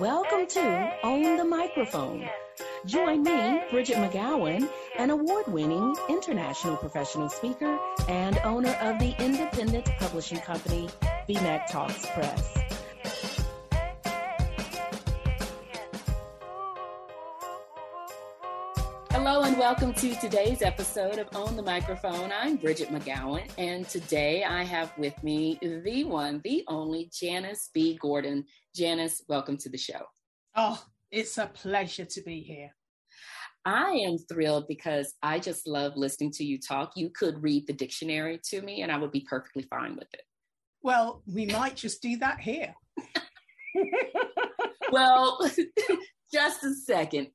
Welcome to Own the Microphone. Join me, Bridgett McGowen, an award winning international professional speaker and owner of the independent publishing company, BMcTALKS Press. And welcome to today's episode of Own the Microphone. I'm Bridgett McGowen, and today I have with me the one, the only Janice B. Gordon. Janice, welcome to the show. Oh, it's a pleasure to be here. I am thrilled because I just love listening to you talk. You could read the dictionary to me, and I would be perfectly fine with it. Well, we might just do that here. well, just a second.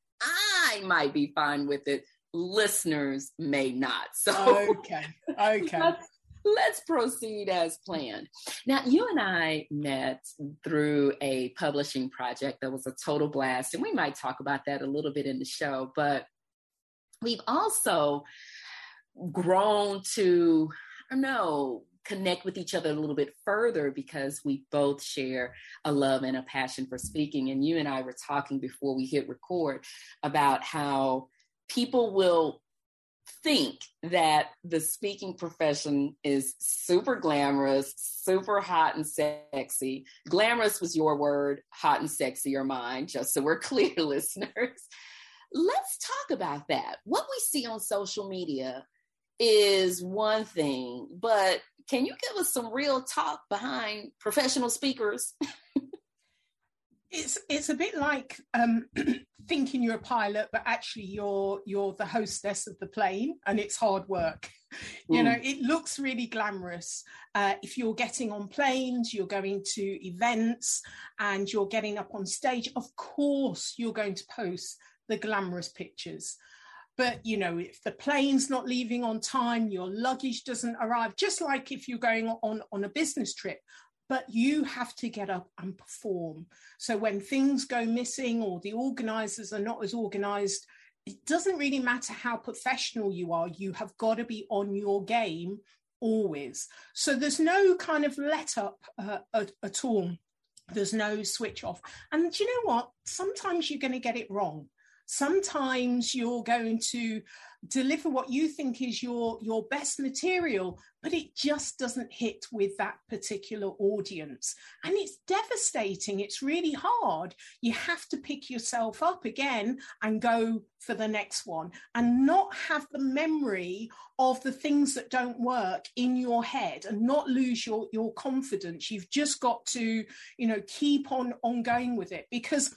I might be fine with it. Listeners may not. So okay, okay. Let's, let's proceed as planned. Now, you and I met through a publishing project that was a total blast, and we might talk about that a little bit in the show. But we've also grown to, I don't know, connect with each other a little bit further because we both share a love and a passion for speaking. And you and I were talking before we hit record about how people will think that the speaking profession is super glamorous, super hot and sexy. Glamorous was your word, hot and sexy are mine, just so we're clear, listeners. Let's talk about that. What we see on social media is one thing, but can you give us some real talk behind professional speakers? it's it's a bit like um, thinking you're a pilot, but actually you're you're the hostess of the plane, and it's hard work. You know, it looks really glamorous. Uh, if you're getting on planes, you're going to events, and you're getting up on stage. Of course, you're going to post the glamorous pictures but you know if the plane's not leaving on time your luggage doesn't arrive just like if you're going on on a business trip but you have to get up and perform. So when things go missing or the organizers are not as organized it doesn't really matter how professional you are you have got to be on your game always. So there's no kind of let up uh, at, at all. There's no switch off. And you know what? Sometimes you're going to get it wrong sometimes you're going to deliver what you think is your your best material but it just doesn't hit with that particular audience. And it's devastating. It's really hard. You have to pick yourself up again and go for the next one and not have the memory of the things that don't work in your head and not lose your your confidence. You've just got to you know keep on on going with it because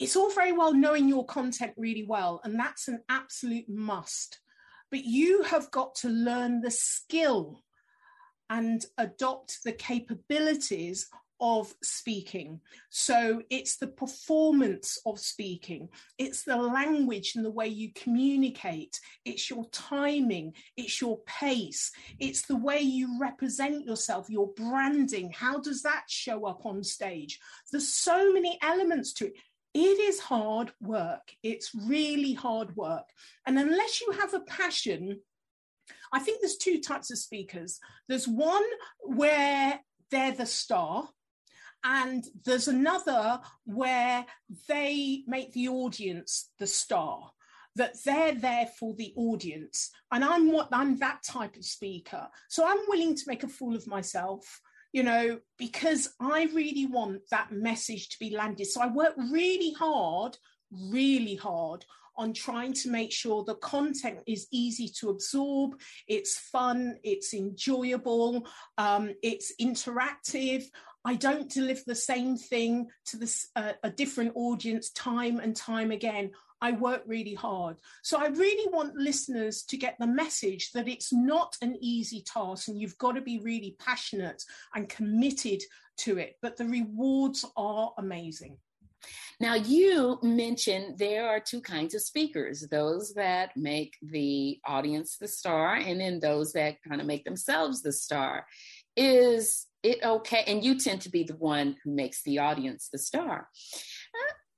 it's all very well knowing your content really well, and that's an absolute must. But you have got to learn the skill and adopt the capabilities of speaking. So it's the performance of speaking, it's the language and the way you communicate, it's your timing, it's your pace, it's the way you represent yourself, your branding. How does that show up on stage? There's so many elements to it it is hard work. It's really hard work. And unless you have a passion, I think there's two types of speakers. There's one where they're the star, and there's another where they make the audience the star that they're there for the audience and i'm what i'm that type of speaker so i'm willing to make a fool of myself you know, because I really want that message to be landed. So I work really hard, really hard on trying to make sure the content is easy to absorb, it's fun, it's enjoyable, um, it's interactive. I don't deliver the same thing to this, uh, a different audience time and time again. I work really hard. So I really want listeners to get the message that it's not an easy task and you've got to be really passionate and committed to it, but the rewards are amazing. Now, you mentioned there are two kinds of speakers those that make the audience the star, and then those that kind of make themselves the star. Is it okay? And you tend to be the one who makes the audience the star.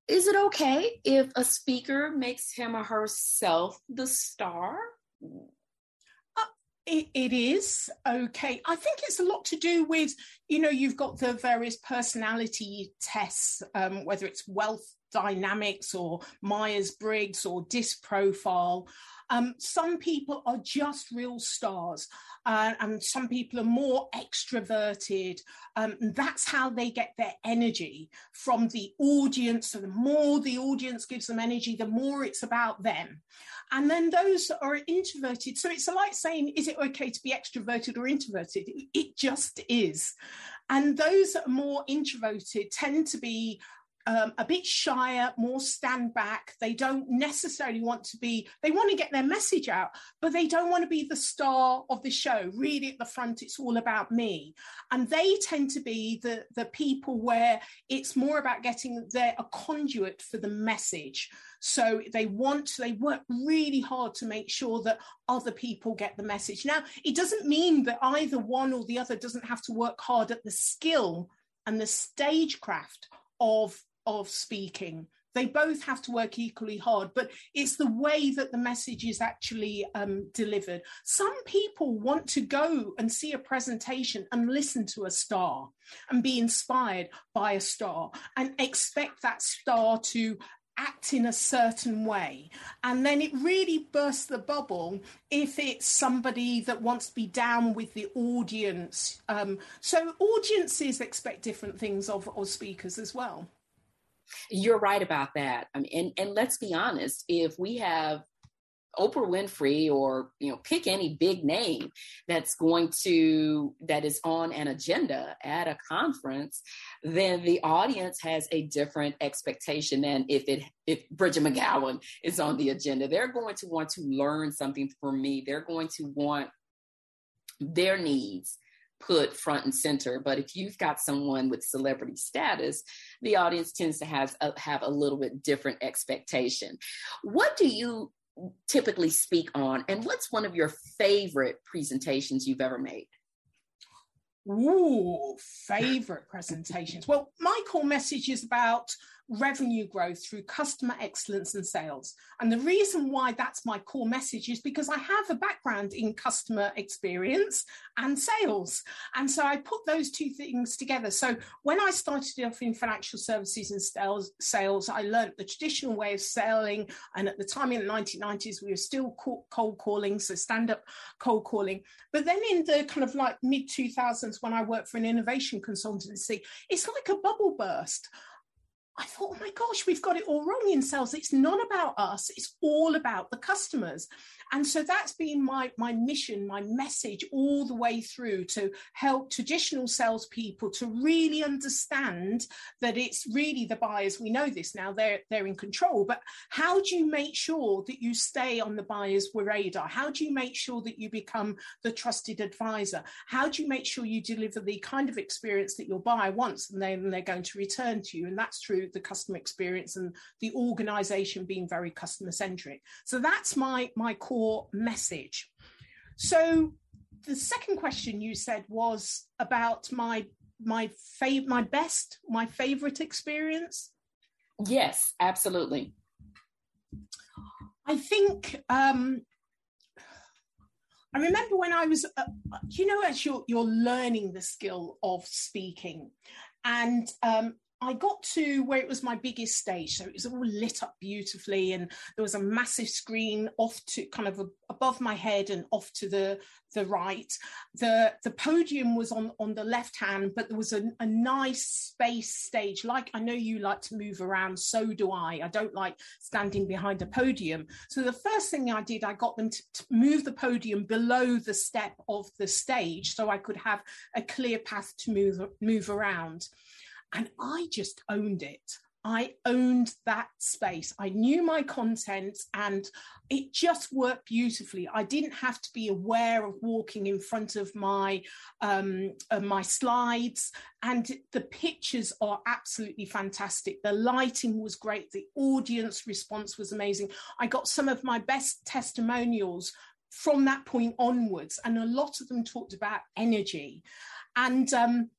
Is it okay if a speaker makes him or herself the star? Uh, it, it is okay. I think it's a lot to do with, you know, you've got the various personality tests, um, whether it's wealth dynamics or Myers Briggs or DISC profile. Um, some people are just real stars, uh, and some people are more extroverted. Um, that's how they get their energy from the audience. So the more the audience gives them energy, the more it's about them. And then those are introverted. So it's like saying, is it okay to be extroverted or introverted? It just is. And those that are more introverted tend to be um, a bit shyer, more stand back. They don't necessarily want to be, they want to get their message out, but they don't want to be the star of the show. Really at the front, it's all about me. And they tend to be the, the people where it's more about getting, they're a conduit for the message. So they want, they work really hard to make sure that other people get the message. Now, it doesn't mean that either one or the other doesn't have to work hard at the skill and the stagecraft of of speaking. They both have to work equally hard but it's the way that the message is actually um, delivered. Some people want to go and see a presentation and listen to a star and be inspired by a star and expect that star to act in a certain way. And then it really bursts the bubble if it's somebody that wants to be down with the audience. Um, so audiences expect different things of, of speakers as well you're right about that. I mean, and, and let's be honest, if we have Oprah Winfrey or you know pick any big name that's going to that is on an agenda at a conference then the audience has a different expectation than if it if Bridgett McGowen is on the agenda they're going to want to learn something from me they're going to want their needs put front and center. But if you've got someone with celebrity status, the audience tends to have a, uh, have a little bit different expectation. What do you typically speak on, and what's one of your favorite presentations you've ever made? Ooh, favorite presentations. Well, my core message is about revenue growth through customer excellence and sales. And the reason why that's my core message is because I have a background in customer experience and sales. And so I put those two things together. So when I started off in financial services and sales, sales I learned the traditional way of selling. And at the time in the 1990s, we were still cold calling, so stand up cold calling. But then in the kind of like mid 2000s, when I worked for an innovation consultancy, it's like a bubble burst. I thought, oh my gosh, we've got it all wrong in sales. It's not about us, it's all about the customers. And so that's been my, my mission, my message all the way through to help traditional salespeople to really understand that it's really the buyers. We know this now, they're, they're in control. But how do you make sure that you stay on the buyer's radar? How do you make sure that you become the trusted advisor? How do you make sure you deliver the kind of experience that your buyer wants and then they're going to return to you? And that's through the customer experience and the organization being very customer centric. So that's my, my core core message. So the second question you said was about my my fav- my best my favorite experience yes absolutely i think um i remember when i was uh, you know as you're you're learning the skill of speaking and um I got to where it was my biggest stage. So it was all lit up beautifully, and there was a massive screen off to kind of above my head and off to the the right. The the podium was on on the left hand, but there was a, a nice space stage. Like I know you like to move around, so do I. I don't like standing behind a podium. So the first thing I did, I got them to, to move the podium below the step of the stage, so I could have a clear path to move move around. And I just owned it. I owned that space. I knew my content and it just worked beautifully. I didn't have to be aware of walking in front of my um, my slides, and the pictures are absolutely fantastic. The lighting was great. The audience response was amazing. I got some of my best testimonials from that point onwards, and a lot of them talked about energy. And um,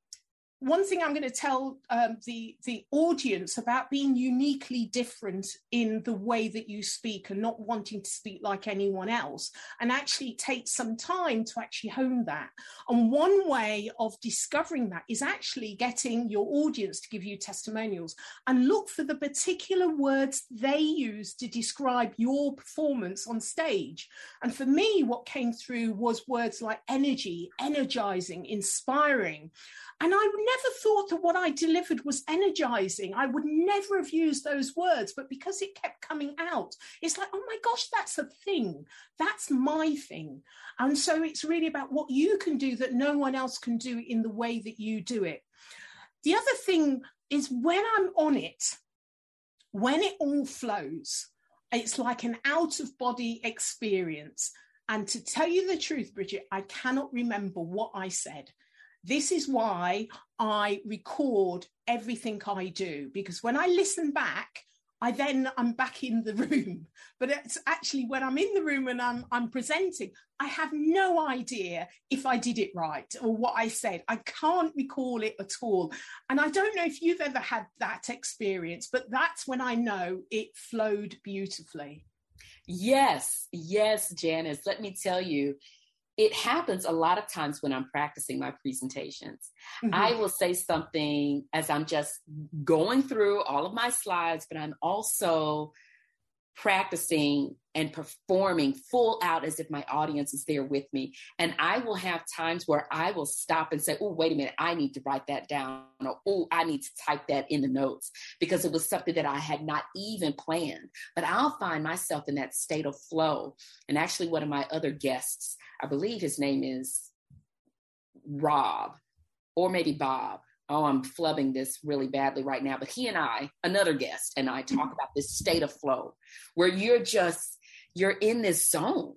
one thing I'm going to tell um, the the audience about being uniquely different in the way that you speak and not wanting to speak like anyone else, and actually take some time to actually hone that. And one way of discovering that is actually getting your audience to give you testimonials and look for the particular words they use to describe your performance on stage. And for me, what came through was words like energy, energizing, inspiring. And I never thought that what I delivered was energizing. I would never have used those words, but because it kept coming out, it's like, oh my gosh, that's a thing. That's my thing. And so it's really about what you can do that no one else can do in the way that you do it. The other thing is when I'm on it, when it all flows, it's like an out of body experience. And to tell you the truth, Bridgett, I cannot remember what I said. This is why I record everything I do, because when I listen back, I then I'm back in the room. But it's actually when I'm in the room and I'm I'm presenting, I have no idea if I did it right or what I said. I can't recall it at all. And I don't know if you've ever had that experience, but that's when I know it flowed beautifully. Yes, yes, Janice. Let me tell you, it happens a lot of times when I'm practicing my presentations. Mm-hmm. I will say something as I'm just going through all of my slides, but I'm also practicing and performing full out as if my audience is there with me. And I will have times where I will stop and say, Oh, wait a minute, I need to write that down. Or, Oh, I need to type that in the notes because it was something that I had not even planned. But I'll find myself in that state of flow. And actually, one of my other guests, I believe his name is Rob or maybe Bob oh, I'm flubbing this really badly right now. But he and I, another guest, and I talk about this state of flow where you're just, you're in this zone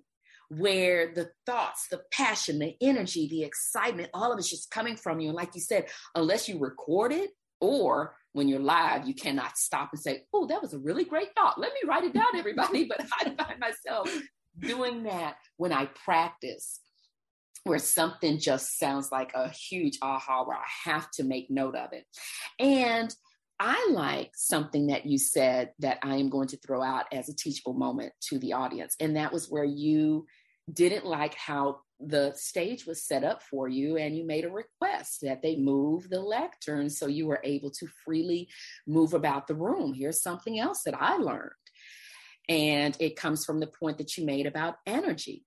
where the thoughts, the passion, the energy, the excitement, all of it's just coming from you. And like you said, unless you record it or when you're live, you cannot stop and say, oh, that was a really great thought. Let me write it down, everybody. but I find myself doing that when I practice where something just sounds like a huge aha where I have to make note of it. And I like something that you said that I am going to throw out as a teachable moment to the audience. And that was where you didn't like how the stage was set up for you and you made a request that they move the lectern so you were able to freely move about the room. Here's something else that I learned. And it comes from the point that you made about energy.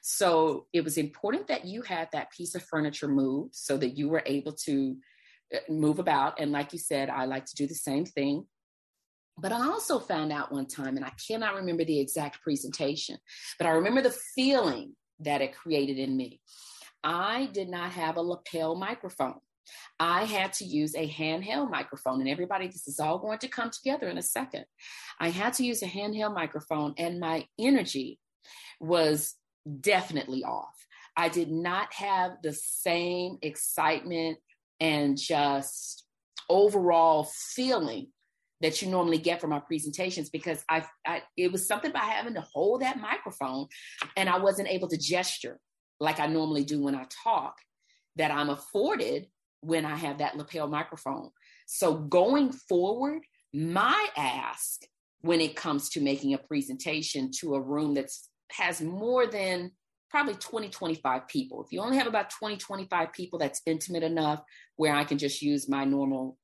So it was important that you had that piece of furniture moved so that you were able to uh, move about. And like you said, I like to do the same thing. But I also found out one time, and I cannot remember the exact presentation, but I remember the feeling that it created in me. I did not have a lapel microphone. I had to use a handheld microphone, and everybody, this is all going to come together in a second. I had to use a handheld microphone, and my energy was definitely off. I did not have the same excitement and just overall feeling that you normally get from our presentations because I, I it was something about having to hold that microphone and I wasn't able to gesture like I normally do when I talk that I'm afforded when I have that lapel microphone. So going forward, my ask when it comes to making a presentation to a room that's has more than probably 20, 25 people. If you only have about 20, 25 people, that's intimate enough where I can just use my normal,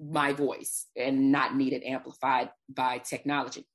my voice and not need it amplified by technology.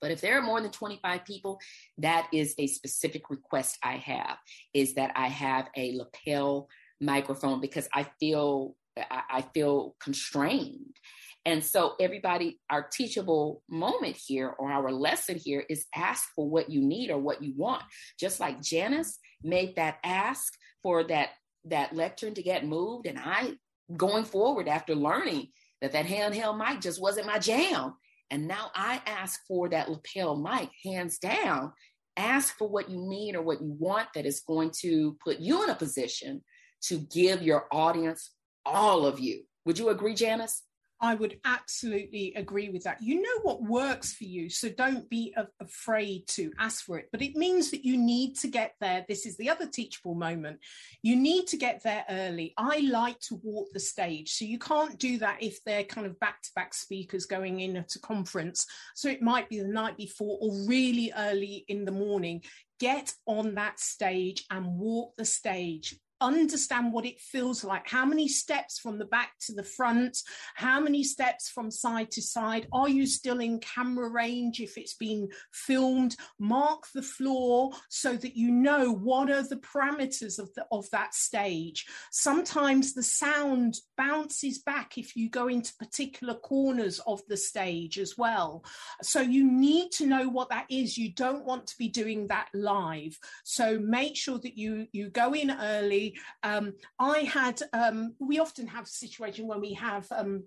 But if there are more than 25 people, that is a specific request I have is that I have a lapel microphone because I feel I feel constrained and so, everybody, our teachable moment here or our lesson here is ask for what you need or what you want. Just like Janice made that ask for that that lectern to get moved, and I going forward after learning that that handheld mic just wasn't my jam, and now I ask for that lapel mic, hands down. Ask for what you need or what you want that is going to put you in a position to give your audience all of you. Would you agree, Janice? I would absolutely agree with that. You know what works for you, so don't be a- afraid to ask for it. But it means that you need to get there. This is the other teachable moment. You need to get there early. I like to walk the stage, so you can't do that if they're kind of back to back speakers going in at a conference. So it might be the night before or really early in the morning. Get on that stage and walk the stage understand what it feels like. How many steps from the back to the front? How many steps from side to side? Are you still in camera range if it's been filmed? Mark the floor so that you know what are the parameters of, the, of that stage. Sometimes the sound bounces back if you go into particular corners of the stage as well. So you need to know what that is. You don't want to be doing that live. So make sure that you, you go in early um, I had, um, we often have a situation when we have um,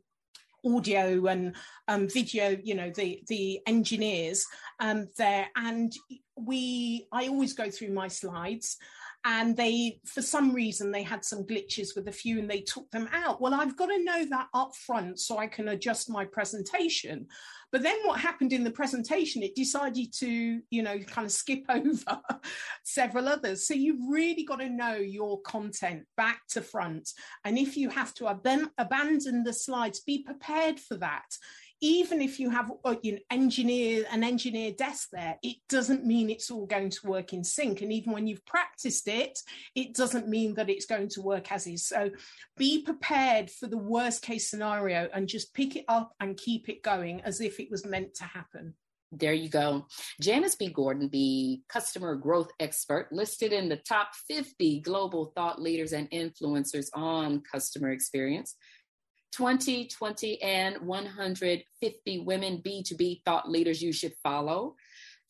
audio and um, video, you know, the the engineers um, there, and we, I always go through my slides. And they, for some reason, they had some glitches with a few and they took them out. Well, I've got to know that up front so I can adjust my presentation. But then what happened in the presentation, it decided to, you know, kind of skip over several others. So you've really got to know your content back to front. And if you have to ab- abandon the slides, be prepared for that even if you have uh, you know, engineer an engineer desk there, it doesn't mean it's all going to work in sync. And even when you've practiced it, it doesn't mean that it's going to work as is. So be prepared for the worst case scenario and just pick it up and keep it going as if it was meant to happen. There you go. Janice B. Gordon, the customer growth expert, listed in the top 50 global thought leaders and influencers on customer experience. 20, 20, and 150 women B2B thought leaders you should follow.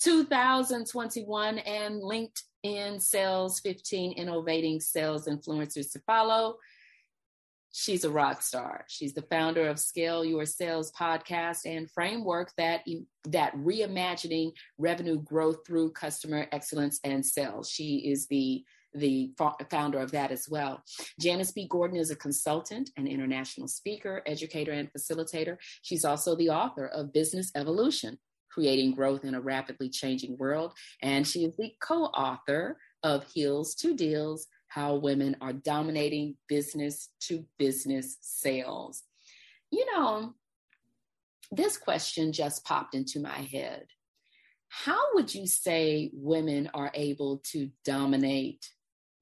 2021 and LinkedIn sales 15 innovating sales influencers to follow. She's a rock star. She's the founder of Scale Your Sales podcast and framework that that reimagining revenue growth through customer excellence and sales. She is the the founder of that as well. Janice B. Gordon is a consultant, an international speaker, educator, and facilitator. She's also the author of Business Evolution Creating Growth in a Rapidly Changing World. And she is the co author of Heels to Deals How Women Are Dominating Business to Business Sales. You know, this question just popped into my head. How would you say women are able to dominate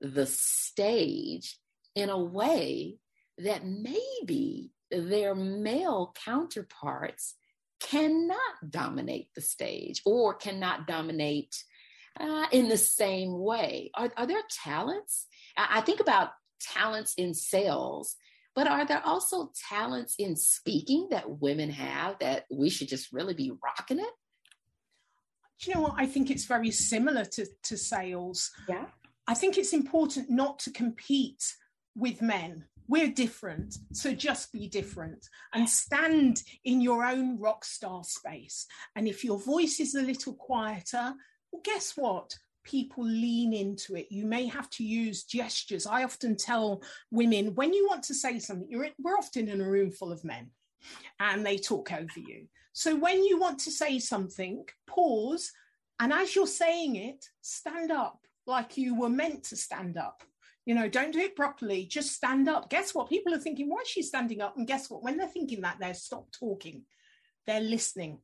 the stage in a way that maybe their male counterparts cannot dominate the stage or cannot dominate uh, in the same way. Are, are there talents? I, I think about talents in sales, but are there also talents in speaking that women have that we should just really be rocking it? Do you know what? I think it's very similar to, to sales. Yeah. I think it's important not to compete with men. We're different, so just be different and stand in your own rock star space. And if your voice is a little quieter, well, guess what? People lean into it. You may have to use gestures. I often tell women when you want to say something, you're, we're often in a room full of men and they talk over you. So when you want to say something, pause. And as you're saying it, stand up like you were meant to stand up. You know, don't do it properly, just stand up. Guess what? People are thinking, why is she standing up? And guess what? When they're thinking that, they're stop talking, they're listening.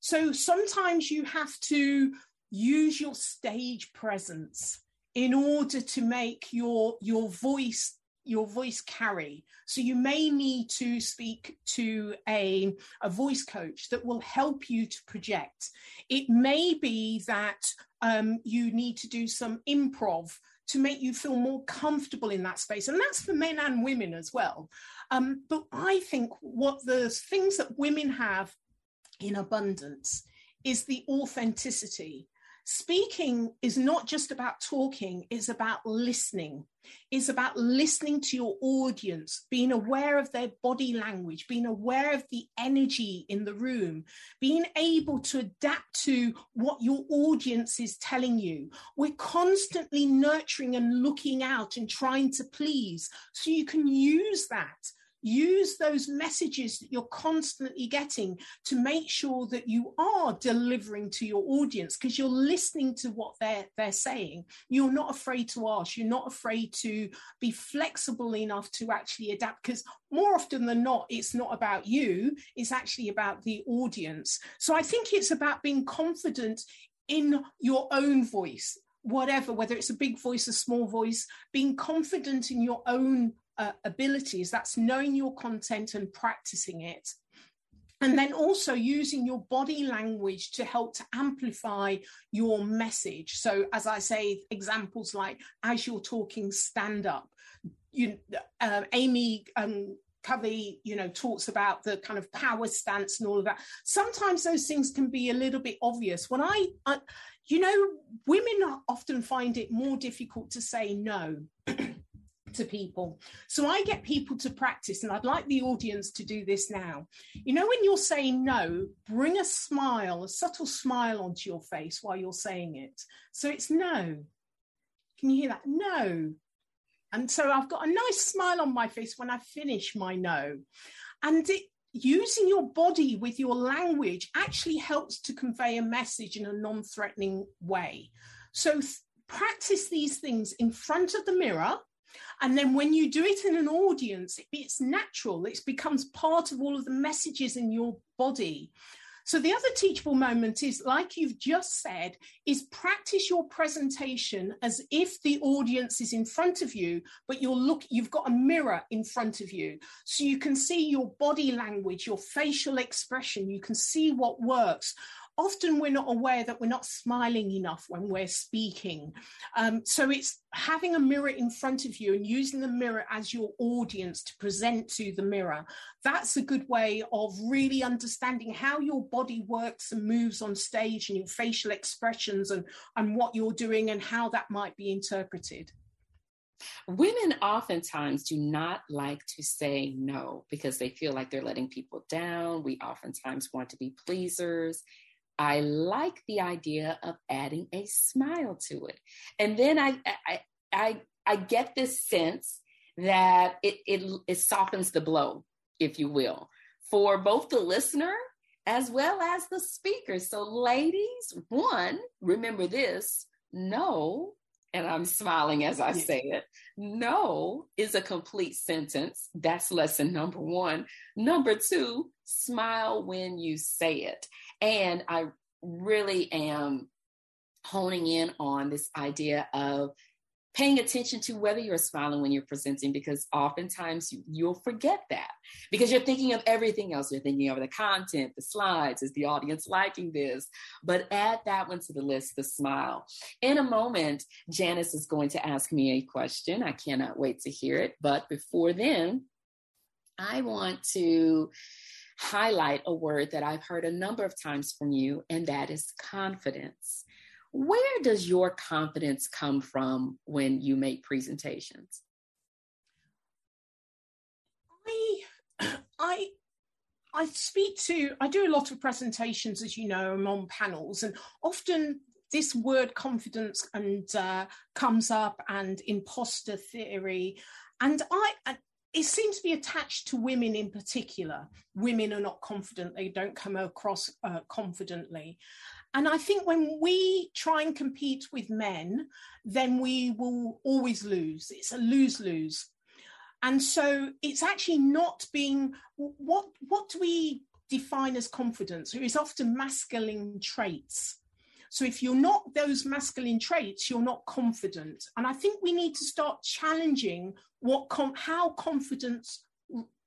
So sometimes you have to use your stage presence in order to make your your voice your voice carry. So you may need to speak to a, a voice coach that will help you to project. It may be that um, you need to do some improv to make you feel more comfortable in that space. And that's for men and women as well. Um, but I think what the things that women have in abundance is the authenticity speaking is not just about talking it's about listening. It's about listening to your audience being aware of their body language being aware of the energy in the room being able to adapt to what your audience is telling you. We're constantly nurturing and looking out and trying to please so you can use that use those messages that you're constantly getting to make sure that you are delivering to your audience because you're listening to what they're they're saying. You're not afraid to ask. You're not afraid to be flexible enough to actually adapt because more often than not it's not about you it's actually about the audience. So i think it's about being confident in your own voice whatever, whether it's a big voice, a small voice, being confident in your own uh, abilities. That's knowing your content and practicing it. And then also using your body language to help to amplify your message. So, as I say, examples like as you're talking, stand up. You, uh, Amy um, Covey, you know, talks about the kind of power stance and all of that. Sometimes those things can be a little bit obvious. When I, I you know, women often find it more difficult to say no. to people. So I get people to practice, and I'd like the audience to do this now. You know, when you're saying no, bring a smile, a subtle smile onto your face while you're saying it. So it's no. Can you hear that? No. And so I've got a nice smile on my face when I finish my no. And it, using your body with your language actually helps to convey a message in a non threatening way. So th- practice these things in front of the mirror. And then when you do it in an audience, it's natural. It becomes part of all of the messages in your body. So the other teachable moment is, like you've just said, is practice your presentation as if the audience is in front of you, but you're look, you've got a mirror in front of you. So you can see your body language, your facial expression, you can see what works often we're not aware that we're not smiling enough when we're speaking. Um, so it's having a mirror in front of you and using the mirror as your audience to present to the mirror. That's a good way of really understanding how your body works and moves on stage and your facial expressions and, and what you're doing and how that might be interpreted. Women oftentimes do not like to say no because they feel like they're letting people down. We oftentimes want to be pleasers I like the idea of adding a smile to it. And then I I I, I get this sense that it, it it softens the blow, if you will, for both the listener as well as the speaker. So, ladies, one, remember this no, and I'm smiling as I say it. No is a complete sentence. That's lesson number one. Number two, smile when you say it. And I really am honing in on this idea of paying attention to whether you're smiling when you're presenting because oftentimes you, will forget that because you're thinking of everything else. You're thinking of the content the slides is the audience liking this? But add that one to the list the smile. In a moment janice is going to ask me a question. I cannot wait to hear it. But before then i want to highlight a word that I've heard a number of times from you, and that is confidence. Where does your confidence come from when you make presentations? I, I, I speak to, I do a lot of presentations, as you know, I'm on panels, and often this word confidence and uh, comes up and imposter theory and i it seems to be attached to women in particular. Women are not confident, they don't come across uh, confidently. And I think when we try and compete with men, then we will always lose. It's a lose lose. And so it's actually not being what what do we define as confidence? It is often masculine traits. So if you're not those masculine traits, you're not confident. And I think we need to start challenging what com- how confidence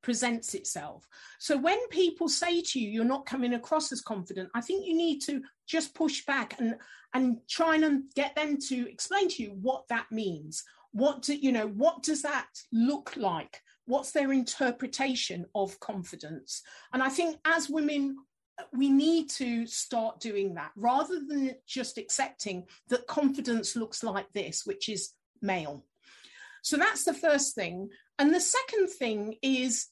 presents itself. So when people say to you, you're not coming across as confident, I think you need to just push back and and try and get them to explain to you what that means. What do you know? What does that look like? What's their interpretation of confidence? And I think as women, we need to start doing that rather than just accepting that confidence looks like this, which is male. So that's the first thing. And the second thing is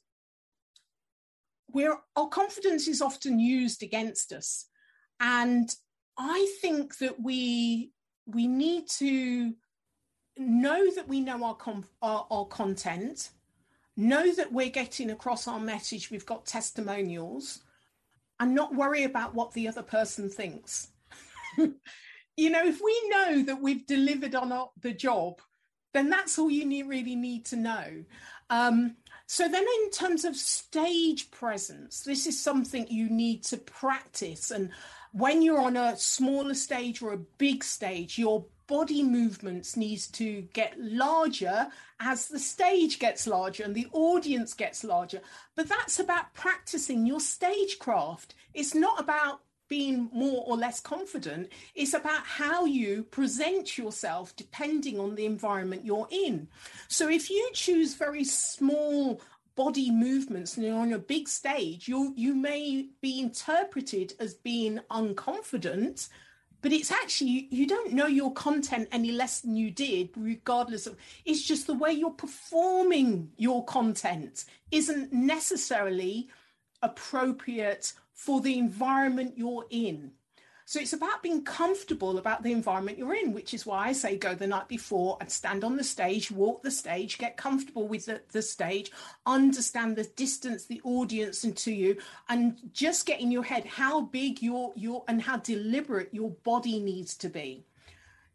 where our confidence is often used against us. And I think that we we need to know that we know our, our, our content know that we're getting across our message, we've got testimonials, and not worry about what the other person thinks. you know, if we know that we've delivered on our, the job, then that's all you need, really need to know. Um, so then, in terms of stage presence, this is something you need to practice. And when you're on a smaller stage or a big stage, your body movements needs to get larger as the stage gets larger and the audience gets larger. But that's about practicing your stagecraft. It's not about being more or less confident. It's about how you present yourself depending on the environment you're in. So if you choose very small body movements and you're on a big stage you you may be interpreted as being unconfident but it's actually you don't know your content any less than you did regardless of it's just the way you're performing your content isn't necessarily appropriate for the environment you're in so it's about being comfortable about the environment you're in, which is why I say go the night before and stand on the stage, walk the stage, get comfortable with the, the stage, understand the distance, the audience, and to you, and just get in your head how big your your and how deliberate your body needs to be.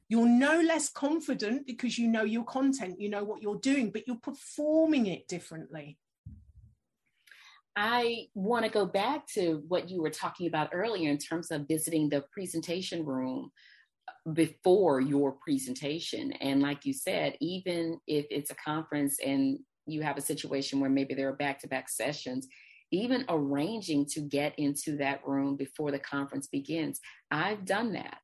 You're no less confident because you know your content, you know what you're doing, but you're performing it differently. I want to go back to what you were talking about earlier in terms of visiting the presentation room uh, before your presentation. And like you said, even if it's a conference and you have a situation where maybe there are back to back sessions, even arranging to get into that room before the conference begins. I've done that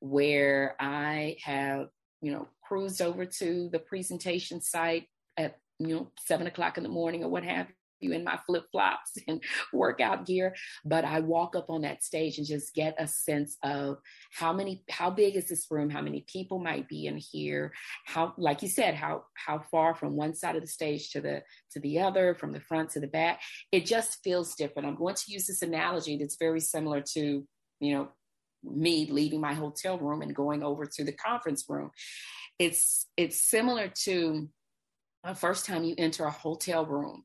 where I have, you know, cruised over to the presentation site at, you know, seven o'clock in the morning or what have you in my flip flops and workout gear, but I walk up on that stage and just get a sense of how many, how big is this room? How many people might be in here? How, like you said, how, how far from one side of the stage to the, to the other, from the front to the back. It just feels different. I'm going to use this analogy that's very similar to, you know, me leaving my hotel room and going over to the conference room. It's, it's similar to the first time you enter a hotel room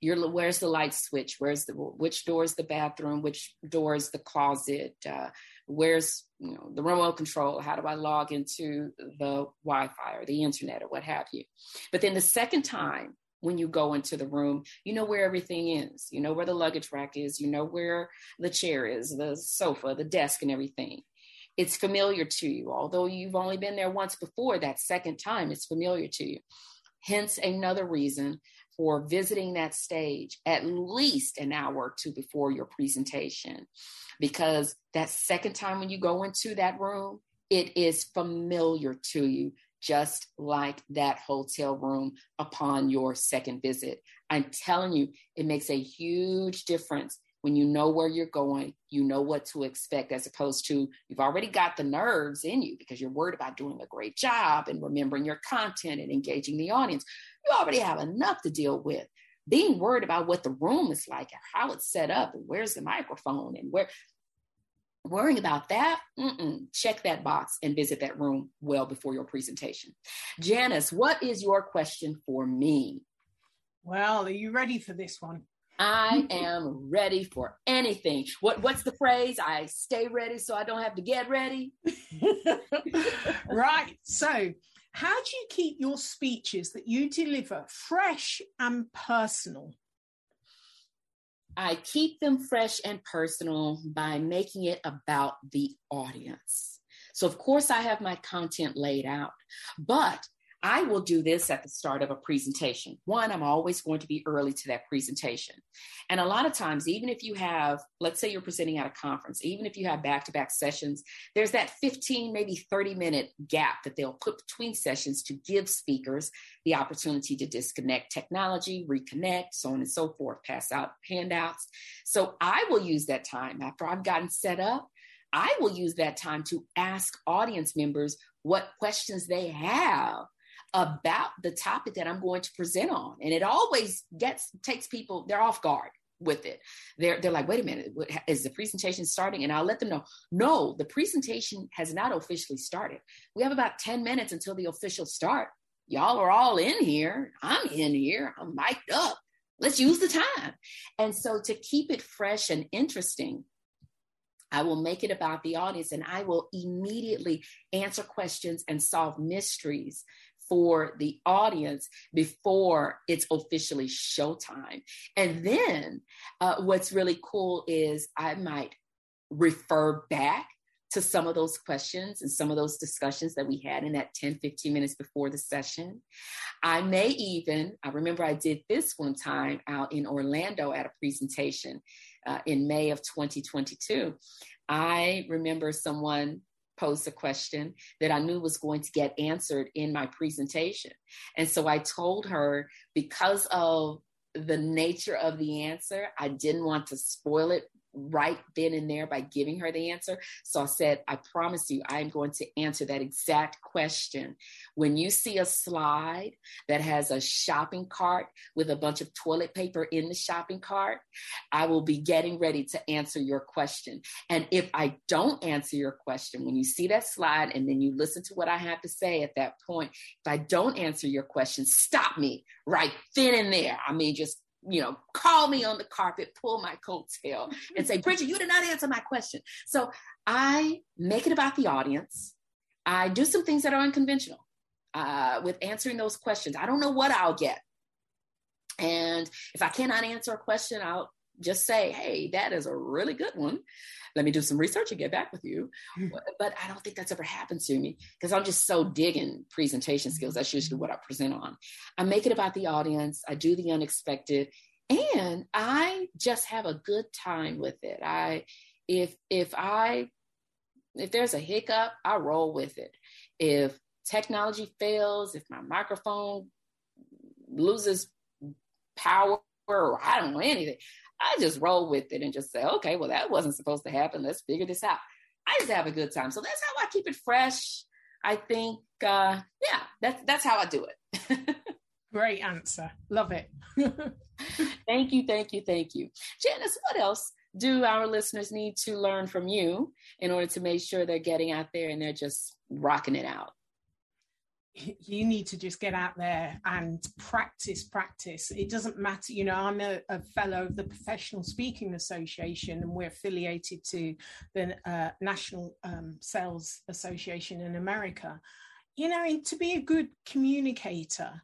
you're where's the light switch? Where's the which door is the bathroom? Which door is the closet? Uh, where's you know the remote control? How do i log into the wi-fi or the internet or what have you? But then the second time when you go into the room you know where everything is. You know where the luggage rack is. You know where the chair is the sofa the desk and everything. It's familiar to you. Although you've only been there once before that second time it's familiar to you. Hence another reason for visiting that stage at least an hour or two before your presentation. Because that second time when you go into that room, it is familiar to you, just like that hotel room upon your second visit. I'm telling you, it makes a huge difference when you know where you're going, you know what to expect, as opposed to you've already got the nerves in you because you're worried about doing a great job and remembering your content and engaging the audience you already have enough to deal with. Being worried about what the room is like and how it's set up and where's the microphone and where worrying about that, check that box and visit that room well before your presentation. Janice, what is your question for me? Well, are you ready for this one? I am ready for anything. What what's the phrase? I stay ready so I don't have to get ready. right. So how do you keep your speeches that you deliver fresh and personal? I keep them fresh and personal by making it about the audience. So, of course, I have my content laid out, but I will do this at the start of a presentation. One, I'm always going to be early to that presentation. And a lot of times, even if you have, let's say you're presenting at a conference, even if you have back to back sessions, there's that 15, maybe 30 minute gap that they'll put between sessions to give speakers the opportunity to disconnect technology, reconnect, so on and so forth, pass out handouts. So I will use that time after I've gotten set up. I will use that time to ask audience members what questions they have about the topic that I'm going to present on. And it always gets takes people, they're off guard with it. They're they're like, wait a minute, is the presentation starting? And I'll let them know, no, the presentation has not officially started. We have about 10 minutes until the official start. y'all are all in here. I'm in here. I'm mic'd up. Let's use the time. And so to keep it fresh and interesting, I will make it about the audience and I will immediately answer questions and solve mysteries for the audience before it's officially showtime. And then uh, what's really cool is I might refer back to some of those questions and some of those discussions that we had in that 10, 15 minutes before the session. I may even, I remember I did this one time out in Orlando at a presentation uh, in May of 2022. I remember someone posed a question that I knew was going to get answered in my presentation. And so I told her because of the nature of the answer, I didn't want to spoil it right then and there by giving her the answer. So I said, I promise you, I'm going to answer that exact question. When you see a slide that has a shopping cart with a bunch of toilet paper in the shopping cart, I will be getting ready to answer your question. And if I don't answer your question, when you see that slide and then you listen to what I have to say at that point, if I don't answer your question, stop me right then and there. I mean, just you know, call me on the carpet, pull my coattail, and say, Bridgett, you did not answer my question. So I make it about the audience. I do some things that are unconventional uh, with answering those questions. I don't know what I'll get. And if I cannot answer a question, I'll just say, hey, that is a really good one. Let me do some research and get back with you. Mm-hmm. But I don't think that's ever happened to me because I'm just so digging presentation skills. That's usually what I present on. I make it about the audience, I do the unexpected, and I just have a good time with it. I if if I if there's a hiccup, I roll with it. If technology fails, if my microphone loses power or I don't know anything, I just roll with it and just say, okay, well, that wasn't supposed to happen. Let's figure this out. I just have a good time. So that's how I keep it fresh. I think, uh, yeah, that's that's how I do it. Great answer. Love it. thank you, thank you, thank you. Janice, what else do our listeners need to learn from you in order to make sure they're getting out there and they're just rocking it out? You need to just get out there and practice practice. It doesn't matter you know i'm a, a fellow of the professional speaking association and we're affiliated to the uh, national um, sales association in america. You know to be a good communicator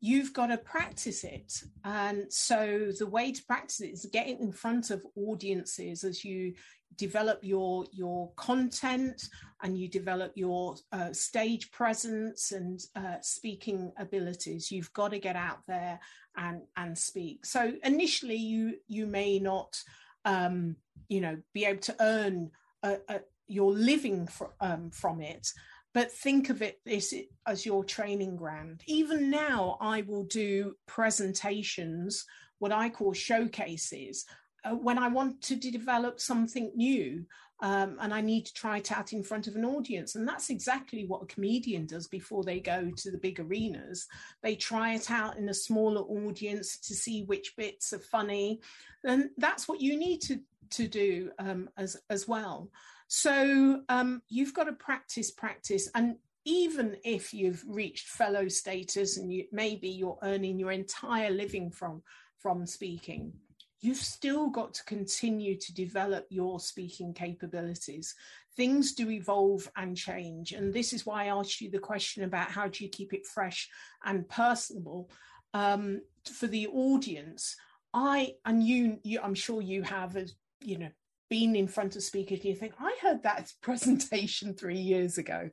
you've got to practice it. And so the way to practice it is get it in front of audiences as you develop your your content and you develop your uh, stage presence and uh, speaking abilities. You've got to get out there and and speak. So initially you you may not um, you know be able to earn a, a, your living for, um, from it but think of it this as your training ground. Even now i will do presentations what i call showcases uh, when I want to develop something new um, and I need to try it out in front of an audience. And that's exactly what a comedian does before they go to the big arenas. They try it out in a smaller audience to see which bits are funny. And that's what you need to, to do um, as, as well. So um, you've got to practice, practice. And even if you've reached fellow status and you, maybe you're earning your entire living from, from speaking, you've still got to continue to develop your speaking capabilities. Things do evolve and change. And this is why I asked you the question about how do you keep it fresh and personable um, for the audience. I and you, you, I'm sure you have, as you know, been in front of speakers. You think I heard that presentation three years ago.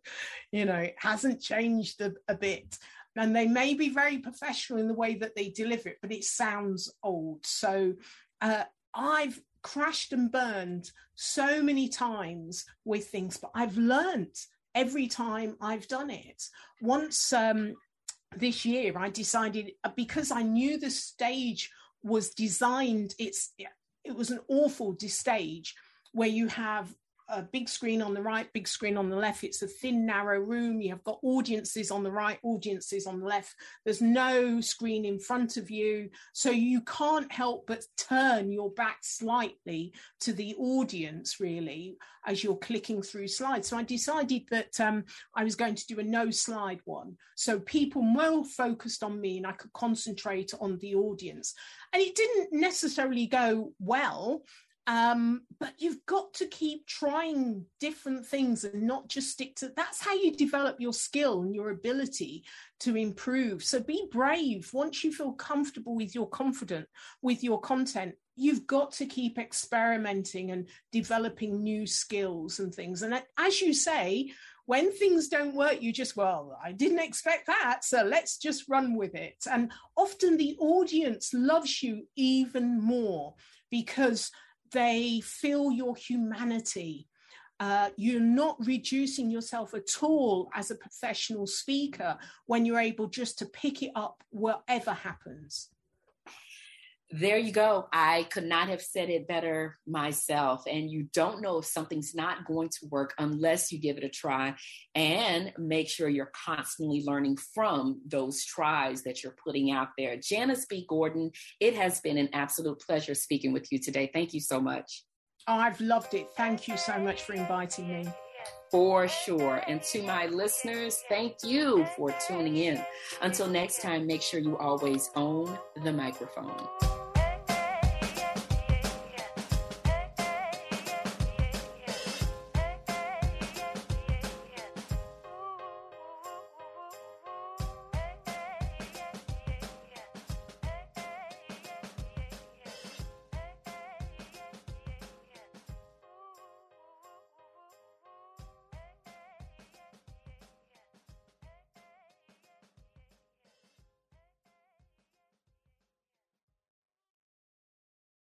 You know, it hasn't changed a, a bit and they may be very professional in the way that they deliver it, but it sounds old. So uh, I've crashed and burned so many times with things, but I've learned every time I've done it. Once um, this year, I decided uh, because I knew the stage was designed, it's it was an awful stage where you have a big screen on the right, big screen on the left. It's a thin, narrow room. You have got audiences on the right, audiences on the left. There's no screen in front of you. So you can't help but turn your back slightly to the audience, really, as you're clicking through slides. So I decided that um, I was going to do a no slide one. So people more focused on me and I could concentrate on the audience. And it didn't necessarily go well um, but you've got to keep trying different things and not just stick to that's how you develop your skill and your ability to improve. So be brave. Once you feel comfortable with your confident with your content, you've got to keep experimenting and developing new skills and things. And as you say, when things don't work, you just, well, I didn't expect that. So let's just run with it. And often the audience loves you even more because they feel your humanity. Uh, you're not reducing yourself at all as a professional speaker when you're able just to pick it up whatever happens there you go. I could not have said it better myself. And you don't know if something's not going to work unless you give it a try and make sure you're constantly learning from those tries that you're putting out there. Janice B. Gordon, it has been an absolute pleasure speaking with you today. Thank you so much. Oh, I've loved it. Thank you so much for inviting me. For sure. And to my listeners, thank you for tuning in. Until next time, make sure you always own the microphone.